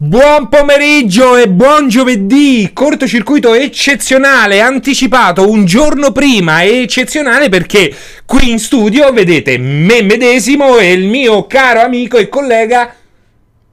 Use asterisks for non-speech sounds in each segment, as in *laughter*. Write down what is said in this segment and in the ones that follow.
Buon pomeriggio e buon giovedì! Cortocircuito eccezionale, anticipato un giorno prima, eccezionale perché qui in studio vedete me medesimo e il mio caro amico e collega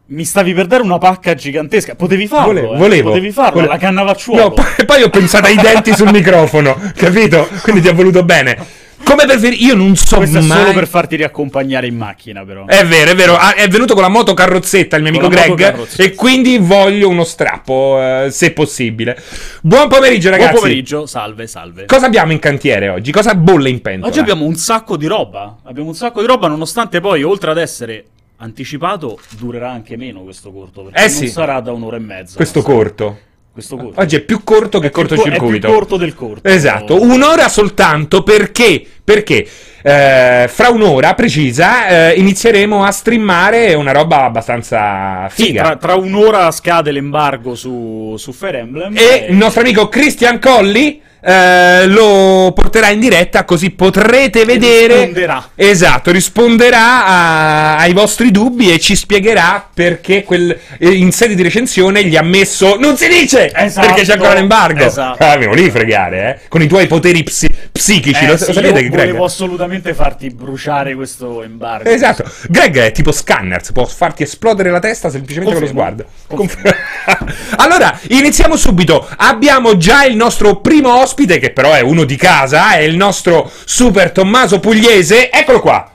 mi stavi per dare una pacca gigantesca. Potevi farlo. Volevo, eh. volevo. Potevi farlo, Volevo. la cannavacciuola. No, poi, *laughs* poi ho pensato ai denti sul microfono, capito? Quindi ti ha voluto bene. Come preferire? Io non so Questo mai. è solo per farti riaccompagnare in macchina, però. È vero, è vero. Ah, È venuto con la moto carrozzetta il mio amico Con la moto Greg. E quindi voglio uno strappo, eh, se possibile. Buon pomeriggio, ragazzi. Buon pomeriggio, salve, salve. Cosa abbiamo in cantiere oggi? Cosa bolle in pentola? Oggi abbiamo un sacco di roba. Abbiamo un sacco di roba, nonostante poi, oltre ad essere anticipato, durerà anche meno questo corto. Perché Eh non sì. sarà da un'ora e mezza. questo sarà- corto. Questo corto. Oggi è più corto che cortocircuito. È più corto del corto. Esatto, un'ora soltanto perché, perché eh, fra un'ora precisa eh, inizieremo a streamare una roba abbastanza Sì, figa. tra, tra un'ora scade l'embargo su, su Fire Emblem. E il nostro amico Christian Colli eh, lo porterà in diretta così potrete vedere. risponderà. Esatto, risponderà a- ai vostri dubbi e ci spiegherà perché quel, eh, in sede di recensione gli ha messo. Non si dice! Esatto. Perché c'è ancora l'embargo. Esatto. Ah, avevo lì fregare, eh? Con i tuoi poteri psi- psichici. Eh, lo, sì, sapete che Greg? volevo assolutamente farti bruciare questo embargo. Esatto, Greg è tipo Scanners, può farti esplodere la testa semplicemente Confermo. con lo sguardo. *laughs* Allora, iniziamo subito. Abbiamo già il nostro primo ospite, che però è uno di casa, è il nostro super Tommaso Pugliese. Eccolo qua.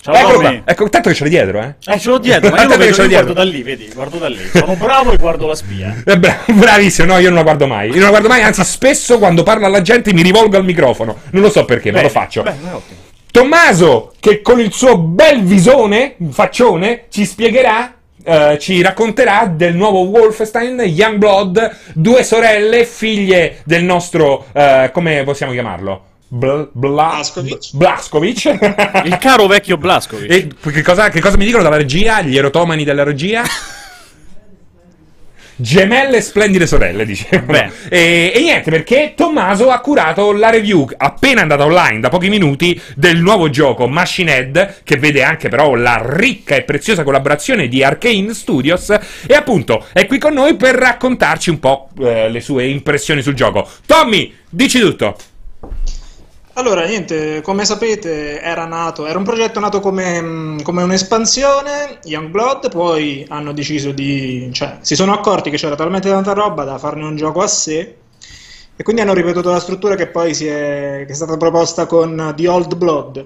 Ciao, Eccolo Tommy. qua. Ecco, tanto che ce l'hai dietro, eh. Eh, ce l'ho dietro, ma *laughs* io, lo vedo, io guardo da lì, vedi, guardo da lì. Sono bravo e guardo la spia. Eh, bra- bravissimo, no, io non la guardo mai. Io non la guardo mai, anzi, spesso quando parlo alla gente mi rivolgo al microfono. Non lo so perché, ma lo faccio. Beh, beh, ottimo. Tommaso, che con il suo bel visone, faccione, ci spiegherà, eh, ci racconterà del nuovo Wolfenstein Youngblood, due sorelle, figlie del nostro, eh, come possiamo chiamarlo? Bl- Bla- Blaskovic. Blaskovic. Il caro vecchio Blaskovic. *laughs* e che cosa, che cosa mi dicono dalla regia? Gli erotomani della regia? *laughs* Gemelle splendide sorelle, dicevano. E, e niente, perché Tommaso ha curato la review appena andata online da pochi minuti del nuovo gioco Machine Head, che vede anche però la ricca e preziosa collaborazione di Arcane Studios. E appunto è qui con noi per raccontarci un po' eh, le sue impressioni sul gioco. Tommy, dici tutto. Allora, niente, come sapete era nato, era un progetto nato come, mh, come un'espansione, Youngblood, poi hanno deciso di, cioè, si sono accorti che c'era talmente tanta roba da farne un gioco a sé e quindi hanno ripetuto la struttura che poi si è, che è stata proposta con The Old Blood.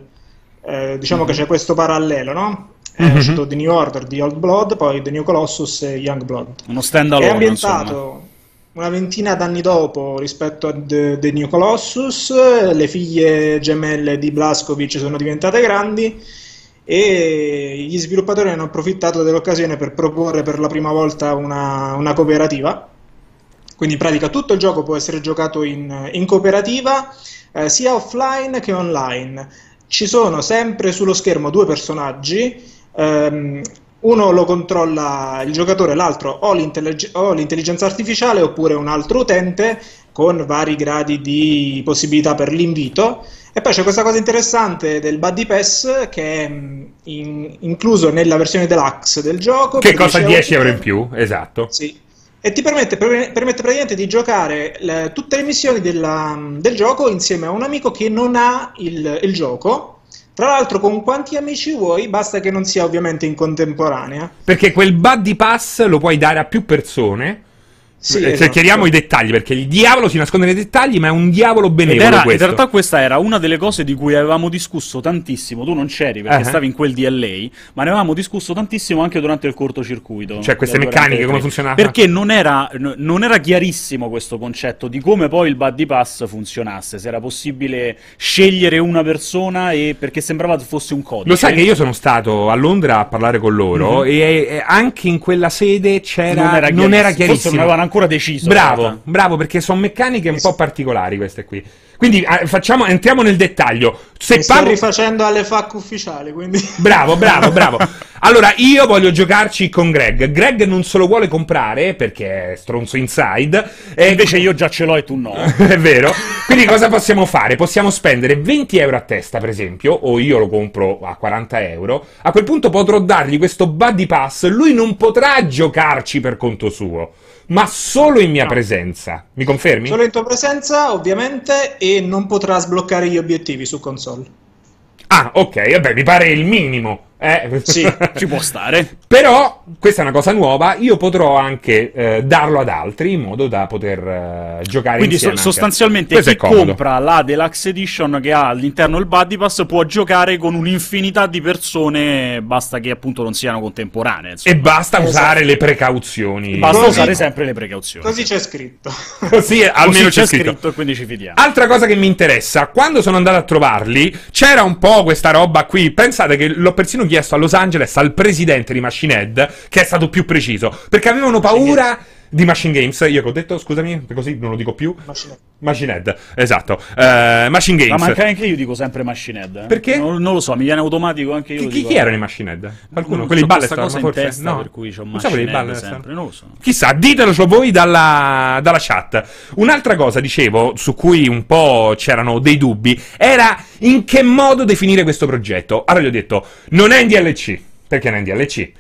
Eh, diciamo che c'è questo parallelo, no? È Mhm. uscito The New Order, The Old Blood, poi The New Colossus e Youngblood. Uno È stand-alone, ambientato insomma. Una ventina d'anni dopo rispetto a The, The New Colossus, le figlie gemelle di Blaskovic sono diventate grandi e gli sviluppatori hanno approfittato dell'occasione per proporre per la prima volta una, una cooperativa. Quindi in pratica tutto il gioco può essere giocato in, in cooperativa, eh, sia offline che online. Ci sono sempre sullo schermo due personaggi, ehm, uno lo controlla il giocatore, l'altro o, l'intellig- o l'intelligenza artificiale oppure un altro utente con vari gradi di possibilità per l'invito. E poi c'è questa cosa interessante del Buddy Pass che è mh, in- incluso nella versione deluxe del gioco. Che costa 10 10 euro in più, esatto. sì. E ti permette, per- permette praticamente di giocare le- tutte le missioni della- del gioco insieme a un amico che non ha il, il gioco. Tra l'altro, con quanti amici vuoi, basta che non sia ovviamente in contemporanea. Perché quel buddy pass lo puoi dare a più persone. Sì, Eh, esatto. Chiariamo i dettagli, perché il diavolo si nasconde nei dettagli, ma è un diavolo benevolo era, in realtà questa era una delle cose di cui avevamo discusso tantissimo. Tu non c'eri perché Ah. stavi in quel DLA, ma ne avevamo discusso tantissimo anche durante il cortocircuito. Cioè, queste meccaniche, 43. come funzionava? Perché non era, n- non era chiarissimo questo concetto di come poi il buddy pass funzionasse. Se era possibile scegliere una persona e perché sembrava fosse un codice. Lo sai che io sono stato a Londra a parlare con loro e, e anche in quella sede c'era, non era chiarissimo. non era Forse chiarissimo. Ancora deciso. Bravo, bravo, perché sono meccaniche un po' particolari queste qui. Quindi eh, facciamo, entriamo nel dettaglio. Se Mi sto rifacendo alle FAC ufficiali, quindi... Bravo, bravo, *laughs* bravo. Allora, io voglio giocarci con Greg. Greg non se lo vuole comprare perché è stronzo inside. E invece io già ce l'ho e tu no. *laughs* è vero. Quindi cosa possiamo fare? Possiamo spendere 20 euro a testa, per esempio, o io lo compro a 40 euro. A quel punto potrò dargli questo buddy pass. Lui non potrà giocarci per conto suo ma solo in mia no. presenza. Mi confermi? Solo in tua presenza, ovviamente, e non potrà sbloccare gli obiettivi su console. Ah, ok, vabbè, mi pare il minimo. Eh, sì, ci può stare. Però, questa è una cosa nuova, io potrò anche eh, darlo ad altri in modo da poter eh, giocare Quindi insieme. Quindi so, sostanzialmente chi compra la Deluxe Edition che ha all'interno il Buddy Pass può giocare con un'infinità di persone, basta che appunto non siano contemporanee. Insomma. E basta esatto. usare le precauzioni. Basta così, usare sempre le precauzioni. Così c'è scritto. *laughs* così almeno così c'è, c'è scritto. scritto. e quindi ci fidiamo. Altra cosa che mi interessa, quando sono andato a trovarli, c'era un po' questa roba qui, pensate che l'ho persino chiesto a Los Angeles al presidente di Machine Head, che è stato più preciso, perché avevano paura di Machine Games. Io che ho detto, scusami, così non lo dico più. Machine, Machine Head, esatto. Uh, Machine Games. Ma anche io dico sempre Machine Head. Eh? Perché? Non, non, lo so, mi viene automatico anche io. Chi, chi, chi erano i Machine Head? Qualcuno? Quelli ballet cosa forse? Testa, no, per cui c'ho Machine Head sempre, non lo so. Chissà, ditelo voi dalla, dalla chat. Un'altra cosa, dicevo, su cui un po' c'erano dei dubbi, era in che modo definire questo progetto. Allora gli ho detto, non è in DLC, perché non è in DLC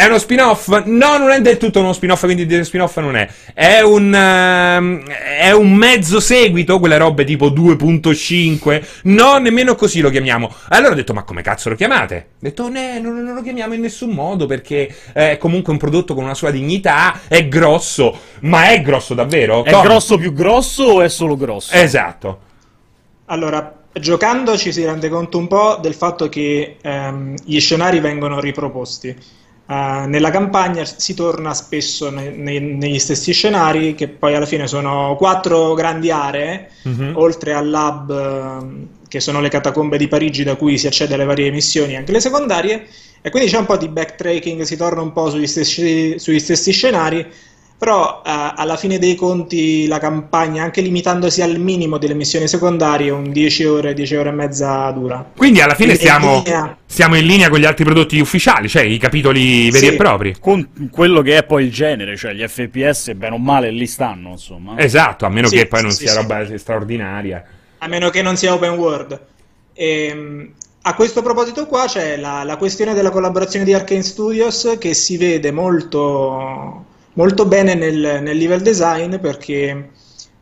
è uno spin-off? No, non è del tutto uno spin-off, quindi dello spin-off non è. È un, uh, è un mezzo seguito, quelle robe tipo 2.5. No, nemmeno così lo chiamiamo. Allora ho detto, ma come cazzo lo chiamate? Ho detto, no, non, non lo chiamiamo in nessun modo perché è comunque un prodotto con una sua dignità, è grosso, ma è grosso davvero? È Come? grosso più grosso o è solo grosso? Esatto. Allora, giocando ci si rende conto un po' del fatto che ehm, gli scenari vengono riproposti Uh, nella campagna si torna spesso ne, ne, negli stessi scenari, che poi alla fine sono quattro grandi aree, mm-hmm. oltre al lab, che sono le catacombe di Parigi da cui si accede alle varie missioni, anche le secondarie, e quindi c'è un po' di backtracking, si torna un po' sugli stessi, sugli stessi scenari, però eh, alla fine dei conti la campagna, anche limitandosi al minimo delle missioni secondarie, un 10 ore, 10 ore e mezza dura. Quindi alla fine siamo in, siamo in, linea con gli altri prodotti ufficiali, cioè i capitoli veri sì. e propri. Con quello che è poi il genere, cioè gli FPS, bene o male, lì stanno, insomma. Esatto, a meno sì, che poi non sì, sia roba straordinaria. A meno che non sia open world. Ehm, a questo proposito qua c'è la, la questione della collaborazione di Arkane Studios che si vede molto molto bene nel, nel level design perché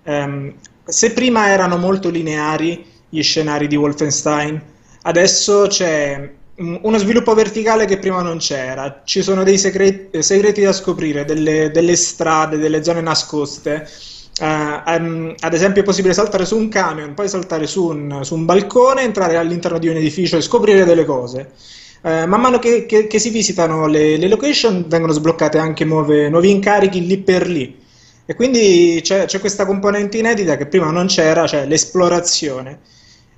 ehm, se prima erano molto lineari gli scenari di Wolfenstein, adesso c'è uno sviluppo verticale che prima non c'era, ci sono dei segreti, segreti da scoprire, delle, delle, strade, delle zone nascoste. Uh, um, ad esempio è possibile saltare su un camion, poi saltare su un, su un balcone, entrare all'interno di un edificio e scoprire delle cose. Eh, man mano che, che, che, si visitano le, le, location vengono sbloccate anche nuove, nuovi incarichi lì per lì. E quindi c'è, c'è, questa componente inedita che prima non c'era, cioè l'esplorazione.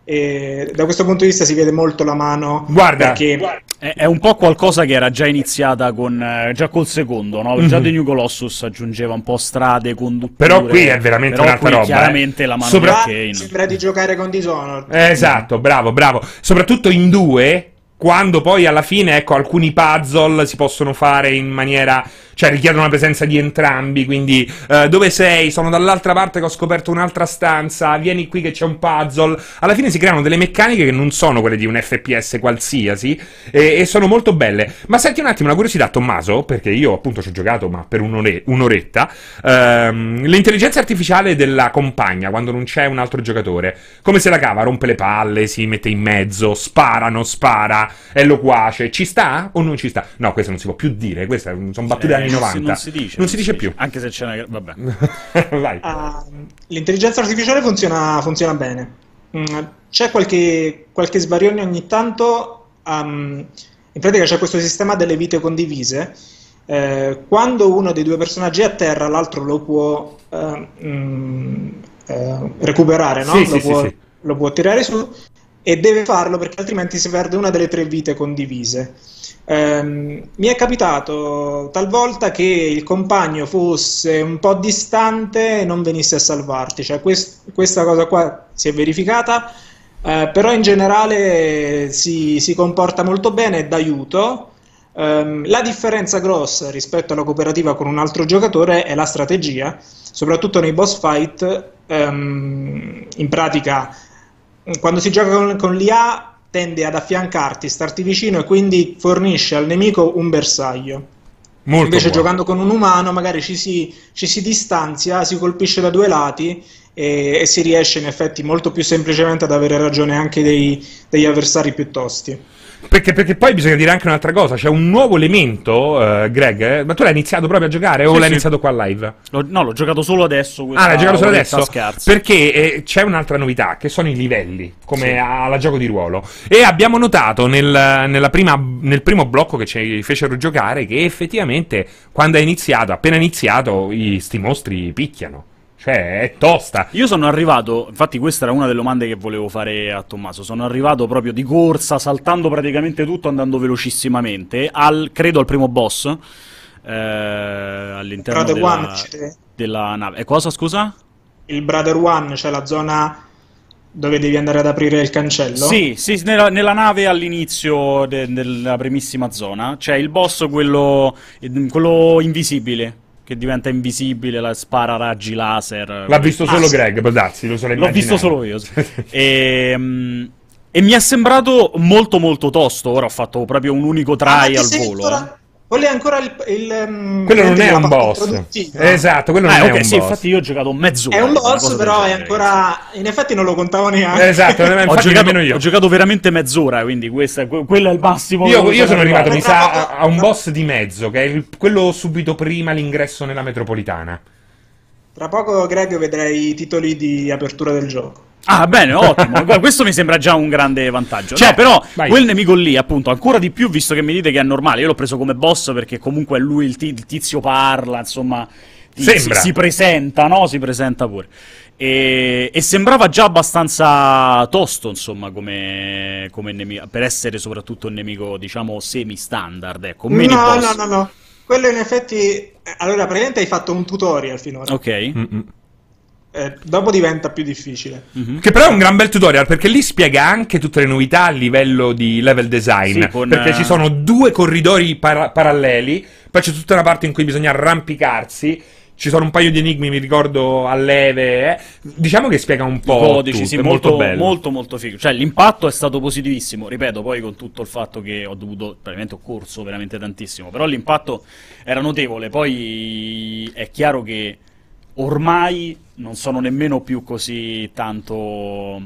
E da questo punto di vista si vede molto la mano. Guarda, perché... è, è, un po' qualcosa che era già iniziata con, eh, già col secondo, no? Già mm-hmm. The New Colossus aggiungeva un po' strade, condutture. Però qui è veramente Però un'altra roba. Chiaramente eh. la mano Sopra... di Kane. Sembra di giocare con Dishonored. esatto, bravo, bravo. Soprattutto in due quando poi alla fine, ecco, alcuni puzzle si possono fare in maniera cioè richiedono la presenza di entrambi, quindi uh, dove sei? Sono dall'altra parte che ho scoperto un'altra stanza, vieni qui che c'è un puzzle. Alla fine si creano delle meccaniche che non sono quelle di un FPS qualsiasi e, e sono molto belle. Ma senti un attimo una curiosità, Tommaso, perché io appunto ci ho giocato ma per un'ore- un'oretta, uh, l'intelligenza artificiale della compagna quando non c'è un altro giocatore, come se la cava? Rompe le palle, si mette in mezzo, spara, non spara, è loquace, ci sta o non ci sta? No, questo non si può più dire, queste sono battute anni 90. Non si dice. Non si dice più. Anche se c'è una... Vabbè. *laughs* uh, l'intelligenza artificiale funziona, funziona bene. Mm, c'è qualche, qualche sbarione ogni tanto. Um, in pratica c'è questo sistema delle vite condivise. Eh, quando uno dei due personaggi è a terra, l'altro lo può uh, mm, uh, recuperare, no? Sì, lo, sì, può, sì, lo, può, tirare su. e deve farlo perché altrimenti si perde una delle tre vite condivise. Um, mi è capitato talvolta che il compagno fosse un po' distante e non venisse a salvarti, cioè quest- questa cosa qua si è verificata, uh, però in generale si, si comporta molto bene e d'aiuto. Um, la differenza grossa rispetto alla cooperativa con un altro giocatore è la strategia, soprattutto nei boss fight. Um, in pratica, quando si gioca con, con l'IA tende ad affiancarti, starti vicino e quindi fornisce al nemico un bersaglio. Molto Invece buono. giocando con un umano magari ci si, ci si distanzia, si colpisce da due lati e, e, si riesce in effetti molto più semplicemente ad avere ragione anche dei, degli avversari più tosti. Perché, perché, poi bisogna dire anche un'altra cosa: c'è un nuovo elemento, uh, Greg. Eh? Ma tu l'hai iniziato proprio a giocare o sì, l'hai sì. iniziato qua live? Lo, no, l'ho giocato solo adesso. Ah, l'hai giocato solo adesso? Perché eh, c'è un'altra novità, che sono i livelli, come sì. alla gioco di ruolo. E abbiamo notato nel, prima, nel primo blocco che ci fecero giocare che effettivamente quando è iniziato, appena iniziato, i, sti mostri picchiano. Cioè, è tosta. Io sono arrivato, infatti questa era una delle domande che volevo fare a Tommaso, sono arrivato proprio di corsa, saltando praticamente tutto, andando velocissimamente, al, credo al primo boss, eh, all'interno Brother della, One, della nave. E cosa, scusa? Il Brother One, cioè la zona dove devi andare ad aprire il cancello? Sì, sì nella, nella nave all'inizio de, della primissima zona c'è il boss, quello, quello invisibile che diventa invisibile, la spara raggi laser. L'ha visto solo ah, Greg, può darsi, lo so L'ho visto solo io. *laughs* e, um, e, mi è sembrato molto molto tosto. Ora ho fatto proprio un unico try ah, al volo. Ancora... Quello è ancora il. il um, quello non è un boss. Esatto, quello non ah, è okay, un sì, boss. infatti io ho giocato mezz'ora. È un boss, però è ancora. In effetti non lo contavo neanche. Esatto, *laughs* ho, giocato, io. ho giocato veramente mezz'ora, quindi questa, quello è il massimo. Io, io sono arrivato, mi sa, a un boss di mezzo, che è il, quello subito prima l'ingresso nella metropolitana. Tra poco, Greg, vedrai i titoli di apertura del gioco. Ah, bene, ottimo. *laughs* Questo mi sembra già un grande vantaggio. Cioè, no, però, vai. quel nemico lì, appunto, ancora di più, visto che mi dite che è normale. Io l'ho preso come boss perché comunque lui, il, t- il tizio parla, insomma. Si, si, presenta, no? Si presenta pure. E, e, sembrava già abbastanza tosto, insomma, come, come nemico. Per essere soprattutto un nemico, diciamo, semi-standard. Ecco, no, no, no, no. Quello in effetti. Allora, praticamente hai fatto un tutorial finora. Ok. Mm-mm. Eh, dopo diventa più difficile. Mm-hmm. Che però è un gran bel tutorial perché lì spiega anche tutte le novità a livello di level design. Sì, con, perché ci sono due corridori par- paralleli, poi c'è tutta una parte in cui bisogna arrampicarsi. Ci sono un paio di enigmi, mi ricordo, a leve. Eh. Diciamo che spiega un po'. Codici, tutto, sì, molto, molto bello. Molto, molto figo. Cioè, l'impatto è stato positivissimo. Ripeto, poi con tutto il fatto che ho dovuto. Praticamente ho corso veramente tantissimo. Però l'impatto era notevole. Poi è chiaro che ormai non sono nemmeno più così tanto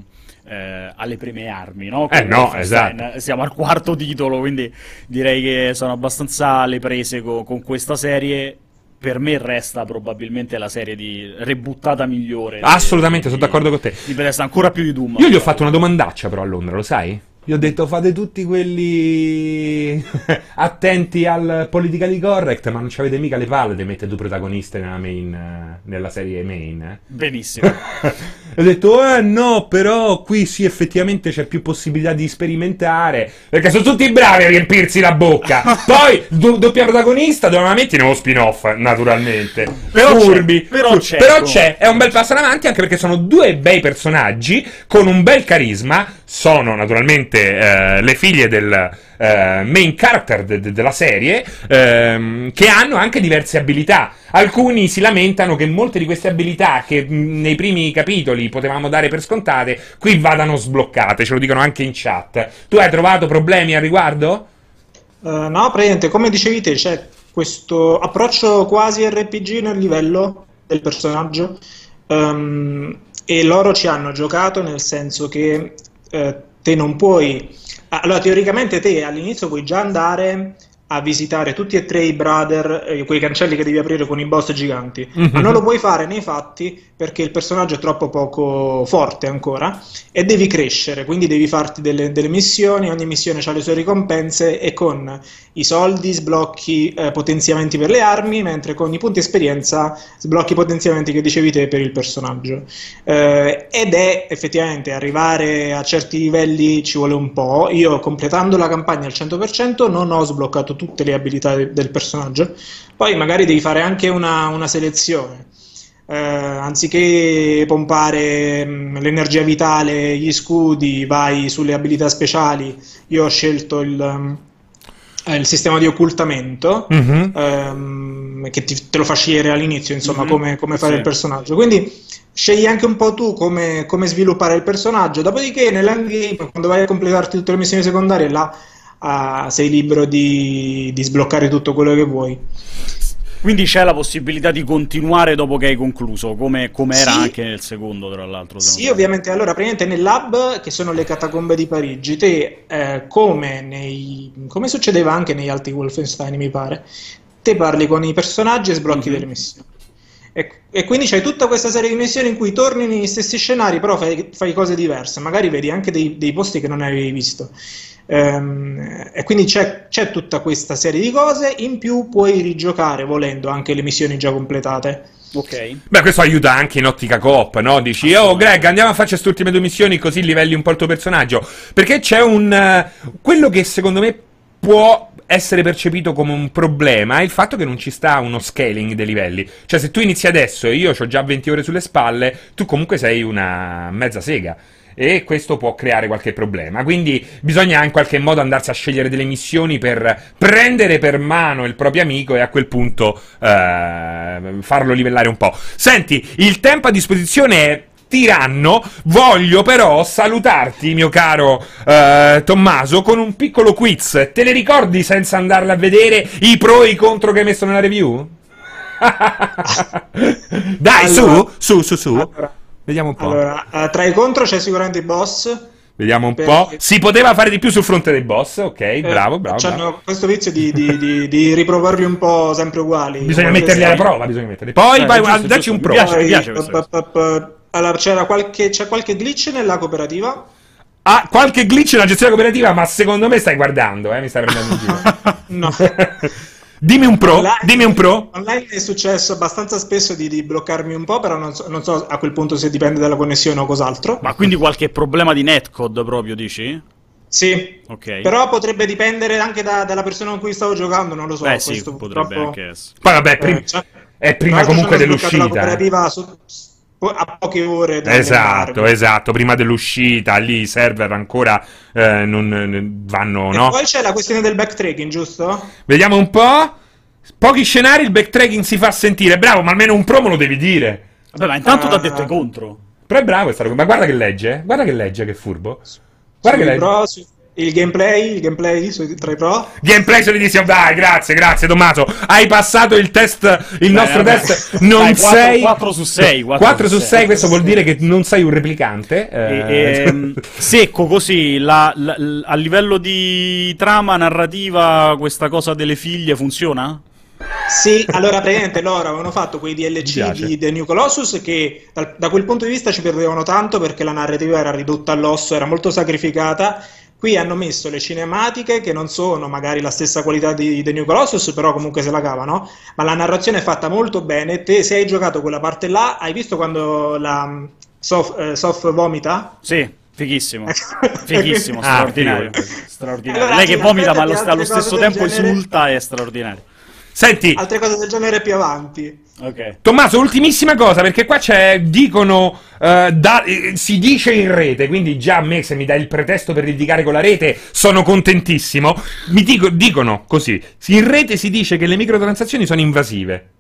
eh, alle prime armi, no? Eh no, esatto. Siamo al quarto titolo, quindi direi che sono abbastanza alle prese co- con questa serie. Per me resta probabilmente la serie di rebuttata migliore. Assolutamente, di, sono d'accordo con te. Di Bethesda, ancora più di Doom. Io gli ho fatto una domandaccia però a Londra, lo sai? Gli ho detto fate tutti quelli *laughs* attenti al politically correct, ma non ci avete mica le palle di mettere due protagoniste nella, main, eh, nella serie main. Eh? Benissimo. *laughs* ho detto, eh no, però qui sì effettivamente c'è più possibilità di sperimentare, perché sono tutti bravi a riempirsi la bocca. *laughs* Poi, do- doppia protagonista, dove la metti nello spin-off, naturalmente. Però Furbi. C'è, però, c'è, però c'è, è un bel passo in avanti, anche perché sono due bei personaggi con un bel carisma, sono naturalmente eh, le figlie del eh, main character de- de- della serie, ehm, che hanno anche diverse abilità. Alcuni si lamentano che molte di queste abilità che mh, nei primi capitoli potevamo dare per scontate, qui vadano sbloccate, ce lo dicono anche in chat. Tu hai trovato problemi al riguardo? Uh, no, praticamente, come dicevi te, c'è questo approccio quasi RPG nel livello del personaggio. Um, e loro ci hanno giocato nel senso che eh, te non puoi... Allora, teoricamente te all'inizio puoi già andare a visitare tutti e tre i brother, eh, quei cancelli che devi aprire con i boss giganti, mm-hmm. ma non lo puoi fare nei fatti perché il personaggio è troppo poco forte ancora e devi crescere, quindi devi farti delle, delle missioni, ogni missione ha le sue ricompense e con i soldi sblocchi eh, potenziamenti per le armi, mentre con i punti esperienza sblocchi potenziamenti che dicevi te per il personaggio. Eh, ed è effettivamente arrivare a certi livelli ci vuole un po', io completando la campagna al 100% non ho sbloccato tutte le abilità del personaggio. Poi magari devi fare anche una, una selezione. Eh, anziché pompare mh, l'energia vitale, gli scudi, vai sulle abilità speciali. Io ho scelto il, um, il sistema di occultamento mm-hmm. ehm, che ti, te lo fa scegliere all'inizio, insomma, mm-hmm. come, come, fare sì. il personaggio. Quindi scegli anche un po' tu come, come sviluppare il personaggio. Dopodiché, nell'endgame, quando vai a completarti tutte le missioni secondarie, là ah, sei libero di, di sbloccare tutto quello che vuoi. Quindi c'è la possibilità di continuare dopo che hai concluso, come, come era sì. anche nel secondo, tra l'altro. Sì, ovviamente. Allora, praticamente nel lab, che sono le catacombe di Parigi, te, eh, come, nei, come, succedeva anche negli altri Wolfenstein, mi pare, te parli con i personaggi e sblocchi mm-hmm. delle missioni. E, e, quindi c'hai tutta questa serie di missioni in cui torni negli stessi scenari, però fai, fai cose diverse. Magari vedi anche dei, dei posti che non avevi visto. Ehm, e quindi c'è, c'è, tutta questa serie di cose. In più puoi rigiocare volendo anche le missioni già completate. Ok. Beh, questo aiuta anche in ottica coop, no? Dici, oh Greg, andiamo a farci queste ultime due missioni così livelli un po' il tuo personaggio. Perché c'è un. Uh, quello che secondo me può essere percepito come un problema è il fatto che non ci sta uno scaling dei livelli. Cioè, se tu inizi adesso e io ho già 20 ore sulle spalle, tu comunque sei una mezza sega e questo può creare qualche problema. Quindi bisogna in qualche modo andarsi a scegliere delle missioni per prendere per mano il proprio amico e a quel punto eh, farlo livellare un po'. Senti, il tempo a disposizione è tiranno. Voglio però salutarti, mio caro eh, Tommaso, con un piccolo quiz. Te le ricordi senza andarle a vedere i pro e i contro che hai messo nella review? *laughs* Dai, allora, su, su, su, su. Allora. Vediamo un po'. Allora, uh, tra i contro c'è sicuramente i boss. Vediamo un po'. Si poteva fare di più sul fronte dei boss, ok, eh, bravo, bravo. Hanno questo vizio di, di, di, di, riprovarli un po' sempre uguali. Bisogna metterli alla prova, bisogna metterli. Poi eh, vai, giusto, dacci un pro. Mi piace, mi piace allora, c'era qualche, c'è qualche glitch nella cooperativa. Ah, qualche glitch nella gestione cooperativa, ma secondo me stai guardando, eh? Mi stai prendendo in giro. *laughs* no. *laughs* Dimmi un pro, online, dimmi un pro. Online è successo abbastanza spesso di, di bloccarmi un po', però non so, non so, a quel punto se dipende dalla connessione o cos'altro. Ma quindi qualche problema di netcode proprio, dici? Sì, okay. però potrebbe dipendere anche da, dalla persona con cui stavo giocando, non lo so. Beh sì, potrebbe anche essere. Poi vabbè, prim- eh, cioè, è prima comunque dell'uscita. La cooperativa su, a poche ore da Esatto, esatto, prima dell'uscita, lì i server ancora eh, non vanno, e no? poi c'è la questione del backtracking, giusto? Vediamo un po'. Pochi scenari il backtracking si fa sentire, bravo, ma almeno un promo lo devi dire. Vabbè, ma intanto uh, ti ha detto contro. Però è bravo, è stato... ma guarda che legge, guarda che legge, che furbo. Guarda che legge. Pro, su, il gameplay, il gameplay tra i pro? Gameplay solidissimo, dai, grazie, grazie Tommaso. Hai passato il test, il Beh, nostro vabbè. test. Non dai, 4, sei 4 su 6. 4, 4 su 6, 6 questo vuol dire che non sei un replicante. E, eh. ehm, secco così, la, la, la, a livello di trama narrativa questa cosa delle figlie funziona? Sì, allora praticamente loro avevano fatto quei DLC di The New Colossus che da, da quel punto di vista ci perdevano tanto perché la narrativa era ridotta all'osso, era molto sacrificata Qui hanno messo le cinematiche che non sono magari la stessa qualità di The New Colossus, però comunque se la cavano. Ma la narrazione è fatta molto bene. Te, se hai giocato quella parte là, hai visto quando la mm, Sof, eh, Sof vomita? Sì. Fighissimo, *laughs* fighissimo, ah, straordinario. straordinario. Allora, Lei che vomita, ma allo, allo stesso tempo genere... esulta, è straordinario. Senti, altre cose del genere più avanti. Okay. Tommaso, ultimissima cosa, perché qua c'è, dicono, uh, da, eh, si dice in rete, quindi già a me se mi dai il pretesto per litigare con la rete sono contentissimo. Mi dico, dicono così, in rete si dice che le microtransazioni sono invasive.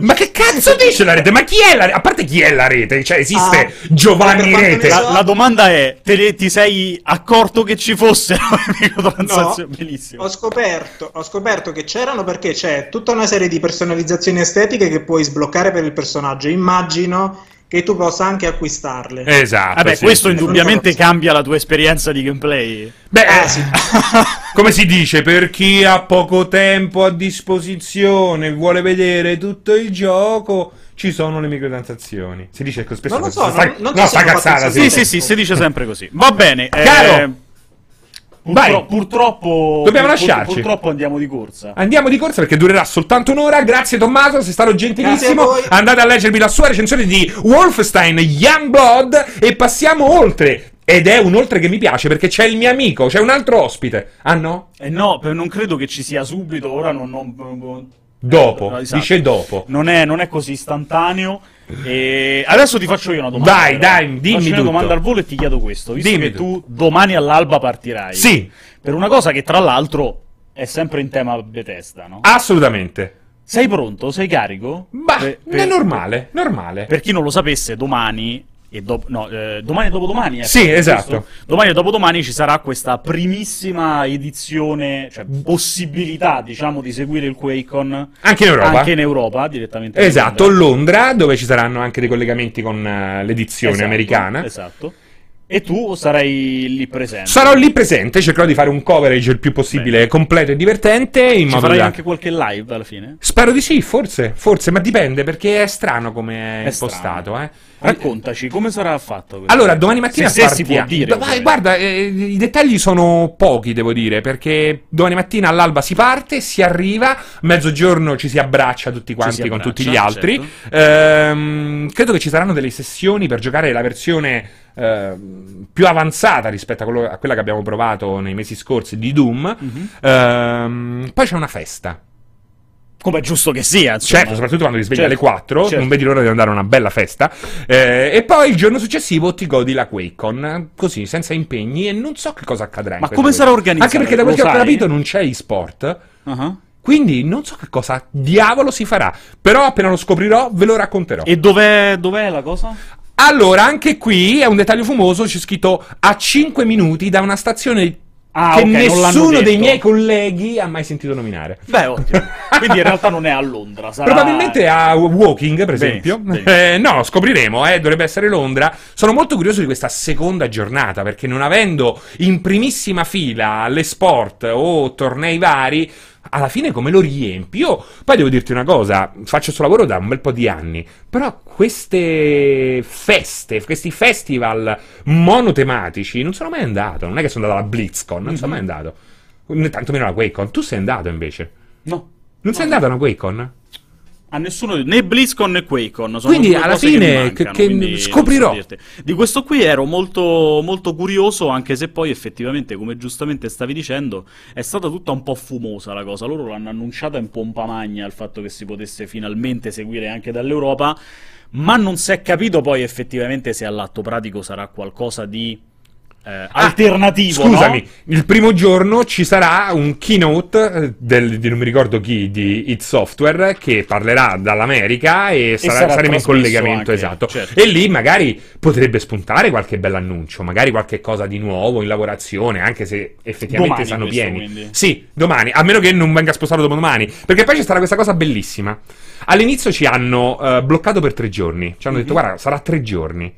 Ma che cazzo dice la rete? Ma chi è la rete? A parte chi è la rete? Cioè, esiste ah, Giovanni Rete? La, la, domanda è: te, ti sei accorto che ci fossero *laughs* microtransazioni? No, Bellissimo. Ho scoperto, ho scoperto che c'erano perché c'è tutta una serie di personalizzazioni estetiche che puoi sbloccare per il personaggio. Immagino che tu possa anche acquistarle. Esatto. Vabbè, sì, questo sì. indubbiamente cambia la tua esperienza di gameplay. Beh, eh, sì. *laughs* come si dice, per chi ha poco tempo a disposizione, vuole vedere tutto il gioco ci sono le microtransazioni. Si dice spesso Non lo so, sta, non, non no, sta cazzata. Sì, sì, sì, si dice sempre così. Va bene. Caro, eh... Purtro- purtroppo dobbiamo pur- lasciarci. Purtroppo andiamo di corsa. Andiamo di corsa perché durerà soltanto un'ora. Grazie Tommaso, sei stato gentilissimo. Andate a leggervi la sua recensione di Wolfenstein Youngblood e passiamo oltre. Ed è un oltre che mi piace perché c'è il mio amico, c'è un altro ospite. Ah no? Eh no, non credo che ci sia subito. Ora non. non dopo, no, esatto. dice dopo. Non è, non è così istantaneo. E adesso ti faccio io una domanda. Dai, dai, dimmi. Faccio una domanda al volo e ti chiedo questo. Visto dimmi che tu domani all'alba partirai. Sì. Per una cosa che tra l'altro è sempre in tema Bethesda, no? Assolutamente. Sei pronto? Sei carico? Per, per, è normale, normale. Per chi non lo sapesse, domani e do- no, eh, domani e dopodomani. Eh, sì, esatto. Questo? Domani e dopodomani ci sarà questa primissima edizione, cioè possibilità, diciamo, di seguire il QuakeCon anche in Europa. Anche in Europa, direttamente. Esatto, a Londra, dove ci saranno anche dei collegamenti con uh, l'edizione esatto, americana. Esatto. E tu sarai lì presente? Sarò lì presente, cercherò di fare un coverage il più possibile Bene. completo e divertente. In Ci farai da... anche qualche live alla fine? Spero di sì, forse, forse, ma dipende perché è strano come è, è impostato. Eh. Raccontaci, come sarà fatto questo? Allora, domani mattina se, se si può dire. Vai, guarda, eh, i dettagli sono pochi, devo dire, perché domani mattina all'alba si parte, si arriva, mezzogiorno ci si abbraccia tutti quanti abbraccia, con tutti gli altri. Certo. Ehm, credo che ci saranno delle sessioni per giocare la versione eh, più avanzata rispetto a, quello, a, quella che abbiamo provato nei mesi scorsi di Doom. Mm-hmm. Ehm, poi c'è una festa. Come è giusto che sia, insomma. Certo, soprattutto quando ti svegli certo, alle 4, certo. non vedi l'ora di andare a una bella festa. Eh, e poi il giorno successivo ti godi la QuakeCon, così, senza impegni, e non so che cosa accadrà. Ma come sarà organizzato? Anche perché da quel che ho capito non c'è e-sport. Uh-huh. Quindi non so che cosa diavolo si farà. Però appena lo scoprirò ve lo racconterò. E dov'è, dov'è la cosa? Allora, anche qui è un dettaglio fumoso, c'è scritto a 5 minuti da una stazione Ah, che okay, nessuno dei miei colleghi ha mai sentito nominare. Beh, ottimo. Quindi in realtà non è a Londra. Sarà... Probabilmente a Walking, per esempio. Benissimo, Eh, no, scopriremo, eh, dovrebbe essere Londra. Sono molto curioso di questa seconda giornata, perché non avendo in primissima fila le sport o tornei vari, alla fine come lo riempi? Io poi devo dirti una cosa, faccio questo lavoro da un bel po' di anni, però queste feste, questi festival monotematici non sono mai andato, non è che sono andato alla BlitzCon, non mm-hmm. sono mai andato, né tantomeno alla QuakeCon, tu sei andato invece? No. Non sei andato alla QuakeCon? A nessuno, né BlizzCon né QuakeCon. Sono quindi alla fine che, mancano, che scoprirò. Di questo qui ero molto, molto curioso, anche se poi effettivamente, come giustamente stavi dicendo, è stata tutta un po' fumosa la cosa. Loro l'hanno annunciata in pompa magna il fatto che si potesse finalmente seguire anche dall'Europa, ma non si è capito poi effettivamente se all'atto pratico sarà qualcosa di eh, alternativo. Scusami, no? il primo giorno ci sarà un keynote eh, del, di non mi ricordo chi, di It Software che parlerà dall'America e, e sarà, saremo in collegamento, anche, esatto. Certo. E lì magari potrebbe spuntare qualche bell'annuncio, magari qualche cosa di nuovo in lavorazione, anche se effettivamente domani questo, pieni. Quindi. Sì, domani, a meno che non venga spostato dopo domani, perché poi ci sarà questa cosa bellissima. All'inizio ci hanno uh, bloccato per tre giorni, ci hanno mm-hmm. detto guarda, sarà tre giorni.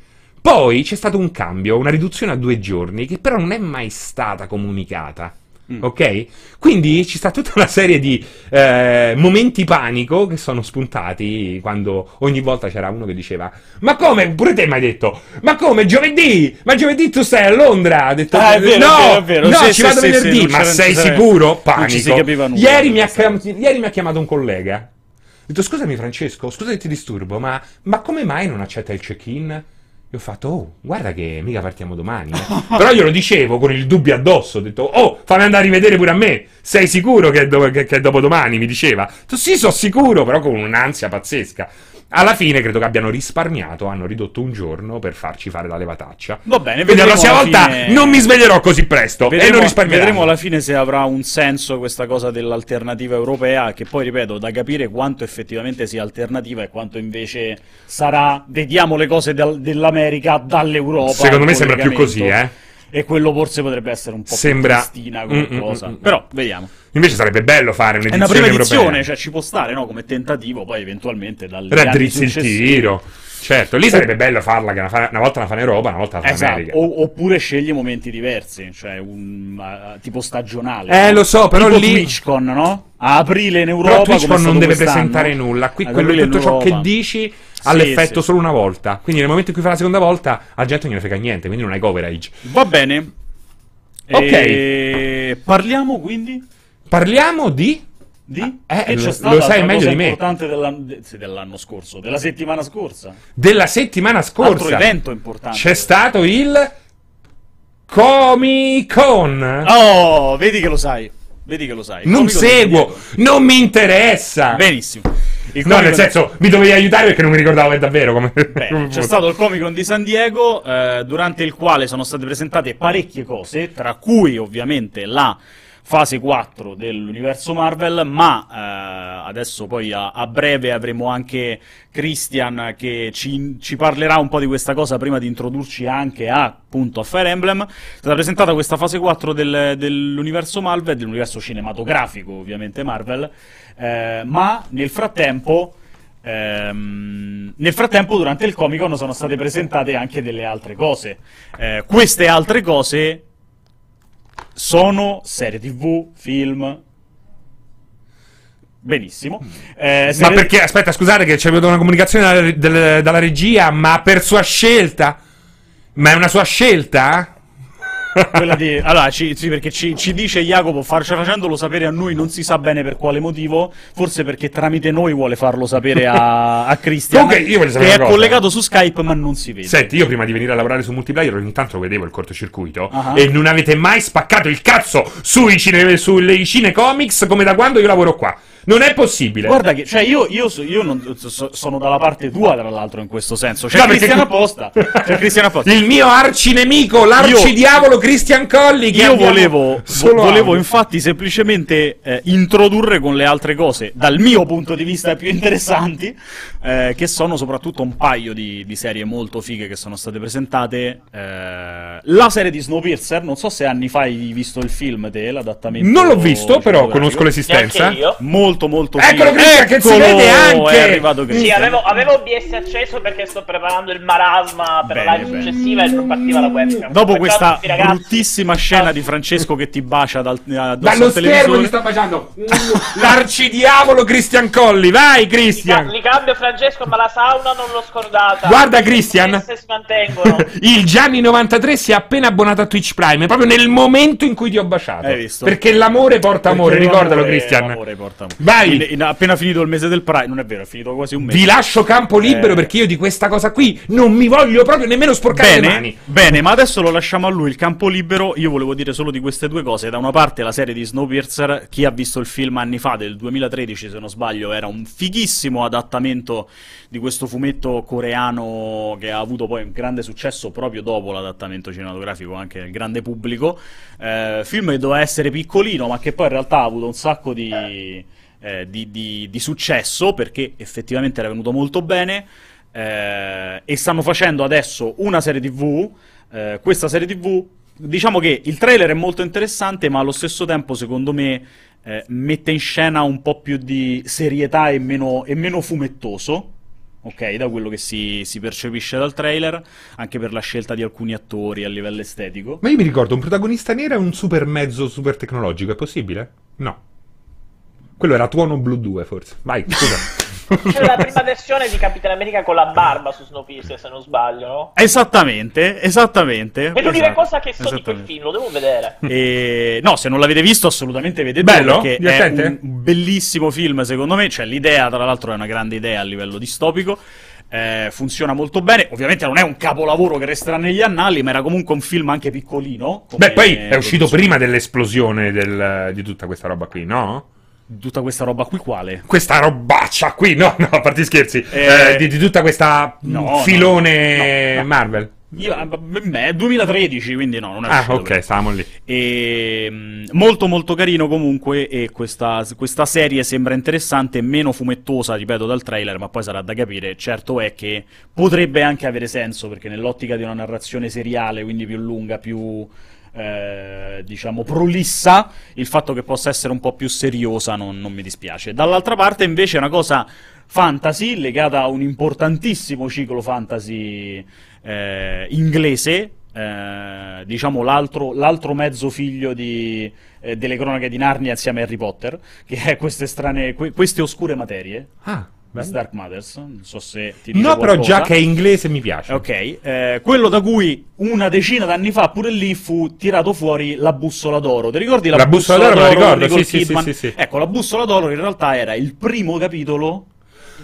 Poi c'è stato un cambio, una riduzione a due giorni, che però non è mai stata comunicata. Mm. Ok? Quindi ci sta tutta una serie di eh, momenti panico che sono spuntati quando ogni volta c'era uno che diceva: Ma come? Pure te mi hai detto: Ma come? Giovedì? Ma giovedì tu stai a Londra? Ha detto: ah, è vero, No, è vero, no, sì, ci sì, vado sì, venerdì. ma sei sicuro? Panico. Nulla, ieri, mi ha, ieri mi ha chiamato un collega. Ha detto: Scusami, Francesco, scusa che ti disturbo, ma, ma come mai non accetta il check-in? E ho fatto, oh, guarda che mica partiamo domani. Eh. *laughs* Però io lo dicevo con il dubbio addosso. Ho detto, oh, fammi andare a rivedere pure a me. Sei sicuro che è, do- che, è dopodomani? Mi diceva. Sì, sono sicuro, però con un'ansia pazzesca. Alla fine credo che abbiano risparmiato, hanno ridotto un giorno per farci fare la levataccia. Va bene, Quindi la prossima volta fine... non mi sveglierò così presto vedremo, e non risparmierò. Vedremo alla fine se avrà un senso questa cosa dell'alternativa europea, che poi ripeto, da capire quanto effettivamente sia alternativa e quanto invece sarà, vediamo le cose del, dell'America dall'Europa. Secondo me sembra più così, eh e quello forse potrebbe essere un po' Sembra... più festina come mm, mm cosa. Mm, mm, però vediamo. Invece sarebbe bello fare un'edizione È una prima edizione, europea. cioè ci può stare, no? Come tentativo, poi eventualmente dalle Raddrizzi il tiro. Certo, lì sarebbe bello farla, che una, fa- una volta la fa in Europa, una volta la fa in Esatto, America. o- oppure scegli momenti diversi, cioè un uh, tipo stagionale. Eh, no? lo so, però tipo lì- TwitchCon, no? A aprile in Europa Però TwitchCon non deve quest'anno. presentare nulla. Qui quello, in tutto ciò che dici ha l'effetto sì. solo una volta. Quindi nel momento in cui fa la seconda volta, al gente non gliene frega niente, quindi non hai coverage. Va bene. Ok. E... Parliamo quindi Parliamo di... di Eh, che lo- lo sai meglio di me. importante dell'anno, de- sì, dell'anno scorso, della settimana scorsa. della settimana Altro scorsa. evento importante. C'è stato il Comic Con. Oh, vedi che lo sai. Vedi che lo sai. non Comico di seguo, non mi interessa. Benissimo. Il no, nel senso, mi dovevi aiutare perché non mi ricordavo davvero come. Beh, come c'è stato il Comic Con di San Diego, eh, durante il quale sono state presentate parecchie cose, tra cui ovviamente la fase 4 dell'universo Marvel, ma eh, adesso poi a, a breve avremo anche Christian che ci, ci parlerà un po' di questa cosa prima di introdurci anche a, appunto, a Fire Emblem. È stata presentata questa fase 4 del- dell'universo Marvel, dell'universo cinematografico ovviamente Marvel, eh, ma nel frattempo... Ehm, nel frattempo, durante il Comic Con sono state presentate anche delle altre cose. Eh, queste altre cose sono serie TV, film. Benissimo. Eh, Ma perché, aspetta, scusate che c'è una comunicazione dalla, dalla regia, ma per sua scelta? Ma è una sua scelta? Quella di... Allora, ci- sì, perché ci, ci dice Jacopo, far- facendolo sapere a noi non si sa bene per quale motivo, forse perché tramite noi vuole farlo sapere a, a Christian, Comunque, io voglio sapere che è cosa. collegato su Skype ma non si vede. Senti, io prima di venire a lavorare su multiplayer ogni tanto vedevo il cortocircuito Ah. e non avete mai spaccato il cazzo sui cine, sulle cinecomics come da quando io lavoro qua. Non è possibile. Guarda che, cioè, io, io, so- io non, so- sono dalla parte tua, tra l'altro, in questo senso. C'è No, perché- Cristiano apposta. C'è Cristiano apposta. Il mio arcinemico, l'arcidiavolo Christian Colli. Che Io abbiamo volevo, volevo infatti semplicemente eh, introdurre con le altre cose, dal mio punto di vista più interessanti, eh, che sono soprattutto un paio di, di serie molto fighe che sono state presentate. Eh, la serie di Snowpiercer, non so se anni fa hai visto il film te, l'adattamento. Non l'ho visto, però conosco l'esistenza. Molto molto Eccolo, figo. Cristian, che si Eccolo, vede anche! È arrivato Sì, Cristian. avevo, avevo OBS acceso perché sto preparando il marasma per Bene, la live successiva e non partiva la webcam. Dopo Ciao questa ragazzi. Bruttissima scena di Francesco che ti bacia dal, addosso Dallo al schermo gli sta baciando *laughs* l'arcidiavolo Christian Colli. Vai, Li, ca- Christian. li cambio Francesco, ma la sauna non l'ho scordata. Guarda, Le Christian. mantengono. *laughs* Il Gianni93 si è appena abbonato a Twitch Prime, proprio nel momento in cui ti ho baciato. Hai visto? Perché l'amore porta amore, Perché ricordalo, l'amore- Christian. l'amore porta amore. Vai. In- in- appena finito il mese del Prime, non è vero, è finito quasi un mese. Vi lascio campo libero Eh. perché io di questa cosa qui non mi voglio proprio nemmeno sporcare le Bene, mani. bene, ma adesso lo lasciamo a lui il campo libero. Io volevo dire solo di queste due cose. Da una parte la serie di Snowpiercer, chi ha visto il film anni fa, del 2013 se non sbaglio, era un fighissimo adattamento di questo fumetto coreano che ha avuto poi un grande successo proprio dopo l'adattamento cinematografico anche nel grande pubblico. Eh, film che doveva essere piccolino, ma che poi in realtà ha avuto un sacco di, eh, di- di- di successo perché effettivamente era venuto molto bene. Eh, e stanno facendo adesso una serie TV. eh, questa serie TV, diciamo che il trailer è molto interessante, ma allo stesso tempo, secondo me, eh, mette in scena un po' più di serietà e meno, e meno fumettoso. Ok, da quello che si, si percepisce dal trailer, anche per la scelta di alcuni attori a livello estetico. Ma io mi ricordo un protagonista nero e un super mezzo super tecnologico, è possibile? No. Quello era Tuono Blue 2, forse. Vai, scusa. *laughs* C'è la prima versione di Capitan America con la barba su Snowpiercer, se non sbaglio, no? Esattamente, esattamente. È l'unica esatto, cosa che so di quel film, lo devo vedere. E... No, se non l'avete visto, assolutamente vedetelo Bello? perché Divertente? è un bellissimo film, secondo me. Cioè, l'idea, tra l'altro, è una grande idea a livello distopico. Eh, funziona molto bene. Ovviamente non è un capolavoro che resterà negli annali, ma era comunque un film anche piccolino. Beh, poi è uscito prima dell'esplosione del- di tutta questa roba qui, no? Tutta questa roba qui, quale? Questa robaccia qui, no, no, a parte scherzi. Eh, Eh, di, di tutta questa no, mm, no, filone no, no. Marvel. Io, eh, beh, è 2013, quindi no, non è Ah, ok, stavamo lì. E, mh, molto molto carino comunque e questa, questa serie sembra interessante, meno fumettosa, ripeto, dal trailer, ma poi sarà da capire. Certo è che potrebbe anche avere senso, perché nell'ottica di una narrazione seriale, quindi più lunga, più eh, diciamo prolissa, il fatto che possa essere un po' più seriosa non, non mi dispiace. Dall'altra parte invece è una cosa fantasy legata a un importantissimo ciclo fantasy eh, inglese, eh, diciamo l'altro, l'altro, mezzo figlio di, eh, delle cronache di Narnia insieme a Harry Potter, che è queste strane, que- queste oscure materie. Ah. Bello. Dark Mothers, non so se ti dice No, qualcosa. però già che è inglese mi piace. Ok, eh, quello da cui una decina d'anni fa pure lì fu tirato fuori la bussola d'oro. Ti ricordi la, la bussola, bussola d'oro? d'oro ricordo, sì, sì, sì, sì, Ecco, la bussola d'oro in realtà era il primo capitolo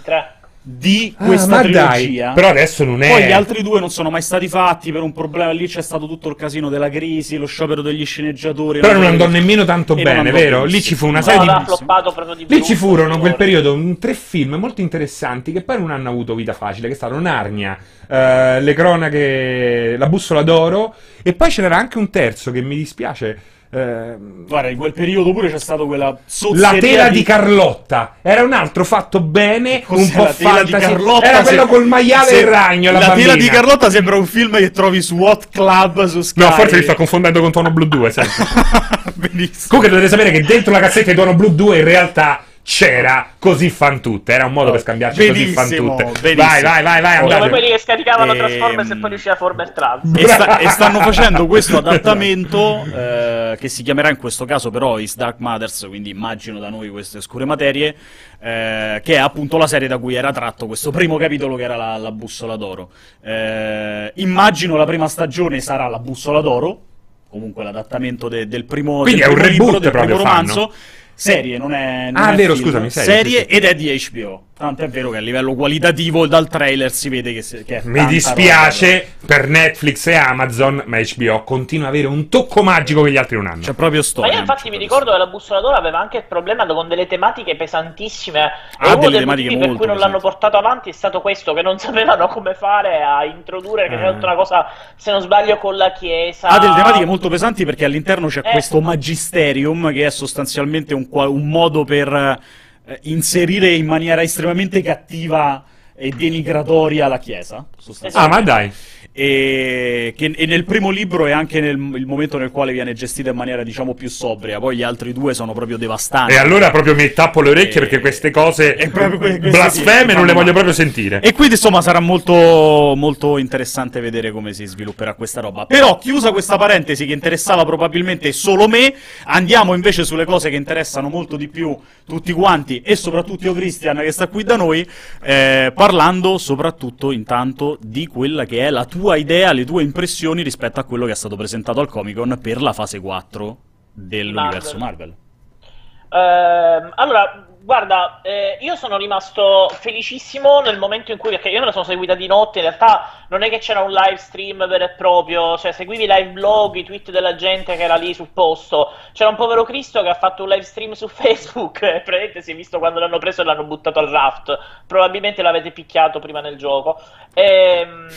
Tre di ah, questa ah, trilogia. Dai, però adesso non è. Poi gli altri due non sono mai stati fatti per un problema. Lì c'è stato tutto il casino della crisi, lo sciopero degli sceneggiatori. Però non andò nemmeno tanto bene, vero? Lì ci fu una serie no, di. Lì ci furono in quel periodo tre film molto interessanti che poi non hanno avuto vita facile, che stavano Narnia, eh, Le cronache, La bussola d'oro, e poi ce n'era anche un terzo che mi dispiace eh, Guarda, in quel periodo pure c'è stato quella La tela di... di... Carlotta era un altro fatto bene, Cos'è un po' la tela fantasy. Carlotta? Era quello col maiale se... e il ragno. La, la tela di Carlotta sembra un film che trovi su Hot Club su Sky. No, forse mi sto confondendo con Tuono Blu 2. *laughs* Benissimo. Comunque dovete sapere che dentro la cassetta di Tuono Blu 2 in realtà c'era così fan tutte. Era un modo per scambiarci così fan tutte. Benissimo. Vai, vai, vai, vai. Come quelli che scaricavano e... Transformers e poi riusciva Former Trans. *laughs* E, sta, e, stanno facendo questo adattamento eh, che si chiamerà in questo caso però Is Dark Mothers, quindi immagino da noi queste oscure materie, eh, che è appunto la serie da cui era tratto questo primo capitolo che era la, la bussola d'oro. Eh, immagino la prima stagione sarà la bussola d'oro, comunque l'adattamento de, del primo, quindi del è primo un libro, del primo romanzo. Fanno serie, non è. Non ah, è vero, film. scusami, serie, serie sì, sì. ed è di HBO. Tanto è vero che a livello qualitativo dal trailer si vede che, se, che Mi dispiace roba. per Netflix e Amazon, ma HBO continua ad avere un tocco magico che gli altri non hanno. C'è proprio storia. Ma io infatti mi ricordo che la bussola d'oro aveva anche il problema con delle tematiche pesantissime. Ah, e uno dei motivi per cui non l'hanno portato avanti è stato questo, che non *laughs* sapevano come fare a introdurre, che eh. è una cosa, se non sbaglio, con la Chiesa. Ha delle tematiche molto pesanti perché all'interno c'è eh. questo magisterium che è sostanzialmente un, un modo per eh, inserire in maniera estremamente cattiva e denigratoria la Chiesa. Ah, ma dai. E, che, e nel primo libro è anche nel, il momento nel quale viene gestita in maniera diciamo più sobria. Poi gli altri due sono proprio devastanti. E allora proprio mi tappo le orecchie e, perché queste cose que- blasfeme non le voglio proprio sentire. E quindi insomma sarà molto, molto interessante vedere come si svilupperà questa roba. Però chiusa questa parentesi che interessava probabilmente solo me andiamo invece sulle cose che interessano molto di più tutti quanti e soprattutto io Christian che sta qui da noi. Eh, parlando soprattutto intanto di quella che è la tua idea, le tue impressioni rispetto a quello che è stato presentato al Comic Con per la fase 4 dell'universo Marvel. Marvel. Uh, allora, Guarda, eh, io sono rimasto felicissimo nel momento in cui, perché io me la sono seguita di notte, in realtà non è che c'era un live stream vero e proprio, cioè seguivi i live blog, i tweet della gente che era lì sul posto, c'era un povero Cristo che ha fatto un live stream su *laughs* Facebook e praticamente si è visto quando l'hanno preso e l'hanno buttato al raft, probabilmente l'avete picchiato prima nel gioco, e, ehm,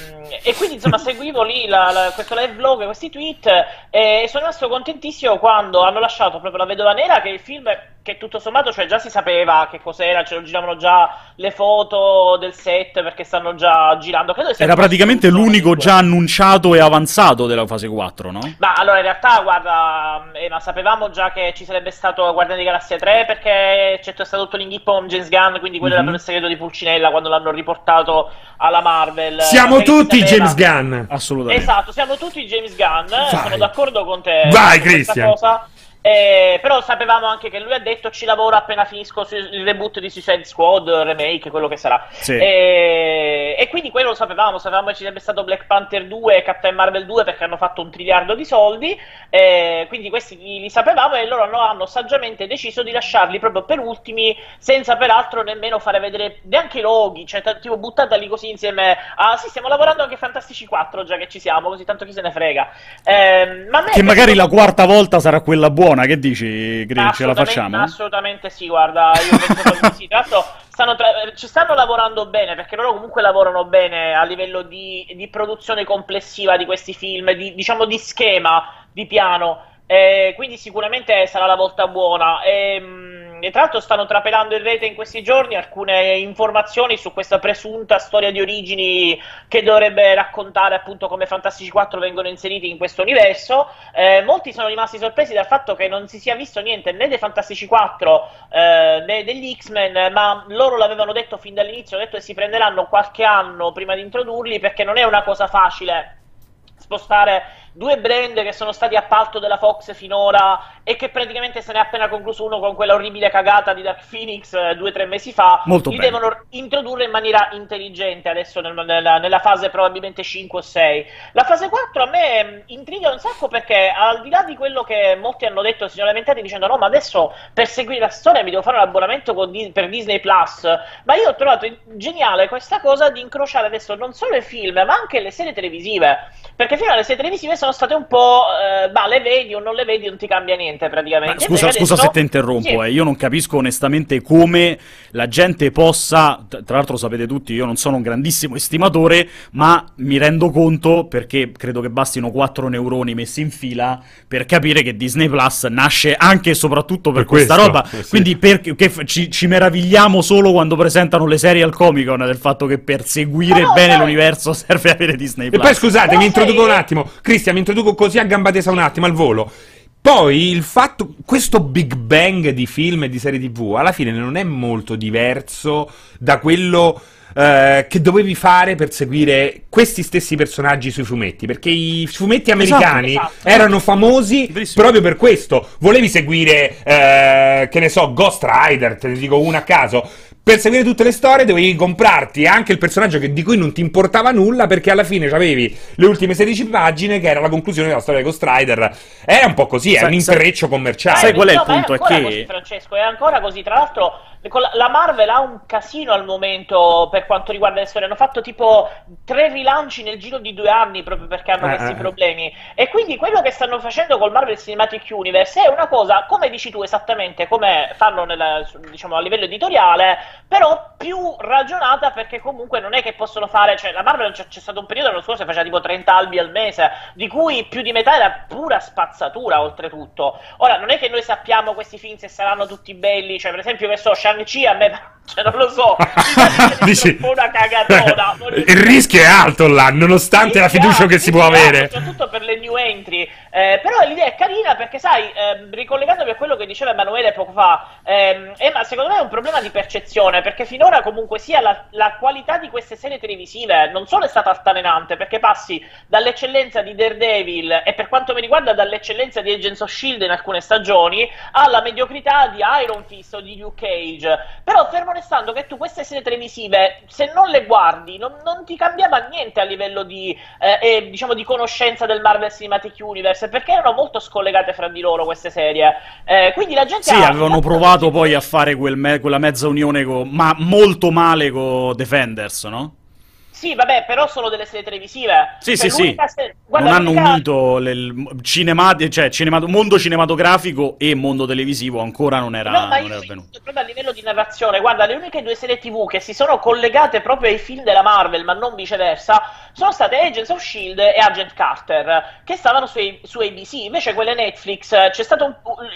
e quindi insomma seguivo lì la, la, questo live blog, questi tweet e sono rimasto contentissimo quando hanno lasciato proprio la Vedova Nera che il film che tutto sommato cioè già si sapeva che cos'era, ce lo giravano già le foto del set perché stanno già girando. Credo Era praticamente l'unico già annunciato e avanzato della fase 4, no? Ma allora in realtà, guarda, eh, ma sapevamo già che ci sarebbe stato Guardiani di Galassia 3 perché c'è stato tutto l'inghippo con James Gunn, quindi quello mm-hmm. era mhm. il segreto di Pulcinella quando l'hanno riportato alla Marvel. Siamo tutti James Gunn! Assolutamente. Esatto, siamo tutti James Gunn, Vai. sono d'accordo con te. Vai, Christian! Cosa. Eh, però sapevamo anche che lui ha detto ci lavoro appena finisco il reboot di Suicide Squad, remake, quello che sarà. Sì. Eh, e quindi quello lo sapevamo, sapevamo che ci sarebbe stato Black Panther 2 e Captain Marvel 2 perché hanno fatto un triliardo di soldi, eh, quindi questi li, li, sapevamo e loro hanno, hanno saggiamente deciso di lasciarli proprio per ultimi, senza peraltro nemmeno fare vedere neanche i loghi, cioè t- tipo buttateli così insieme. Ah sì, stiamo lavorando anche Fantastici 4 già che ci siamo, così tanto chi se ne frega. Eh, ma che magari la quarta volta sarà quella buona buona, che dici, Green? Ce la facciamo? Assolutamente sì, guarda, io penso che sì. Tra l'altro stanno tra... ci stanno lavorando bene, perché loro comunque lavorano bene a livello di, di produzione complessiva di questi film, di, diciamo di schema, di piano, eh, quindi sicuramente sarà la volta buona. E, ehm, e tra l'altro stanno trapelando in rete in questi giorni alcune informazioni su questa presunta storia di origini che dovrebbe raccontare appunto come Fantastici 4 vengono inseriti in questo universo. Eh, molti sono rimasti sorpresi dal fatto che non si sia visto niente né dei Fantastici 4 eh, né degli X-Men, ma loro l'avevano detto fin dall'inizio, hanno detto che si prenderanno qualche anno prima di introdurli perché non è una cosa facile spostare due brand che sono stati appalto della Fox finora e che praticamente se ne è appena concluso uno con quella orribile cagata di Dark Phoenix eh, due o tre mesi fa, Molto li bene. devono introdurre in maniera intelligente adesso nel, nella, nella, fase probabilmente 5 o 6. La fase 4 a me mm, intriga un sacco perché al di là di quello che molti hanno detto si sono lamentati dicendo no ma adesso per seguire la storia mi devo fare un abbonamento Dis- per Disney Plus, ma io ho trovato geniale questa cosa di incrociare adesso non solo i film ma anche le serie televisive, perché fino alle serie televisive sono state un po', eh, bah, le vedi o non le vedi, non ti cambia niente praticamente. Ma scusa, scusa se ti interrompo, sì. eh. io non capisco onestamente come la gente possa, tra l'altro sapete tutti, io non sono un grandissimo estimatore, ma mi rendo conto, perché credo che bastino quattro neuroni messi in fila, per capire che Disney Plus nasce anche e soprattutto per, per questa questo, roba. Eh sì. Quindi perché, ci, ci, meravigliamo solo quando presentano le serie al Comic Con del fatto che per seguire no, bene no, l'universo *laughs* serve avere Disney Plus. E poi scusate, mi introduco un attimo, Cristian, mi introduco così a gamba tesa un attimo al volo. Poi il fatto, questo Big Bang di film e di serie TV alla fine non è molto diverso da quello eh, che dovevi fare per seguire questi stessi personaggi sui fumetti. Perché i fumetti americani esatto, esatto. erano famosi Bellissimo. proprio per questo. Volevi seguire, eh, che ne so, Ghost Rider, te ne dico una a caso per seguire tutte le storie dovevi comprarti anche il personaggio che, di cui non ti importava nulla perché alla fine avevi le ultime 16 pagine che era la conclusione della storia di Ghost Rider. Era un po' così, è un intreccio sai, commerciale. Sai qual è il punto? È, è che... Così, Francesco, è ancora così. Tra l'altro la Marvel ha un casino al momento per quanto riguarda le storie. Hanno fatto tipo tre rilanci nel giro di due anni proprio perché hanno eh, questi eh. problemi. E quindi quello che stanno facendo col Marvel Cinematic Universe è una cosa, come dici tu esattamente, come fanno nel, diciamo, a livello editoriale, però più ragionata perché comunque non è che possono fare. Cioè, la Marvel c'è, c'è stato un periodo l'anno scorso che faceva tipo 30 albi al mese, di cui più di metà era pura spazzatura, oltretutto. Ora, non è che noi sappiamo questi film se saranno tutti belli, cioè, per esempio, che so, Shang-Chi a me cioè, non lo so, *laughs* Dici... una cagatona. Il rischio è alto là, nonostante la fiducia che si può avere. Soprattutto per le new entry. Eh, però l'idea è carina perché, sai, eh, ricollegandomi a quello che diceva Emanuele poco fa, ehm, Emma, secondo me è un problema di percezione perché finora comunque sia la, la, qualità di queste serie televisive non solo è stata altalenante perché passi dall'eccellenza di Daredevil e per quanto mi riguarda dall'eccellenza di Agents of Shield in alcune stagioni alla mediocrità di Iron Fist o di Luke Cage. Però fermo restando che tu queste serie televisive, se non le guardi, non, non ti cambiava niente a livello di, eh, eh, diciamo, di conoscenza del Marvel Cinematic Universe perché erano molto scollegate fra di loro queste serie. Eh, quindi la gente. Sì, avevano provato poi a fare quel me- quella mezza unione, con, ma molto male con Defenders, no? Sì, vabbè, però sono delle serie televisive. Sì, cioè, sì, sì. Se... Guarda, non hanno unito il cinemati- cioè, cinema- mondo cinematografico e mondo televisivo, ancora non era, no, ma non era avvenuto. Proprio a livello di narrazione, guarda, le uniche due serie TV che si sono collegate proprio ai film della Marvel, ma non viceversa, sono state Agents of Shield e Agent Carter, che stavano su, su ABC. Invece quelle Netflix, c'è stato un,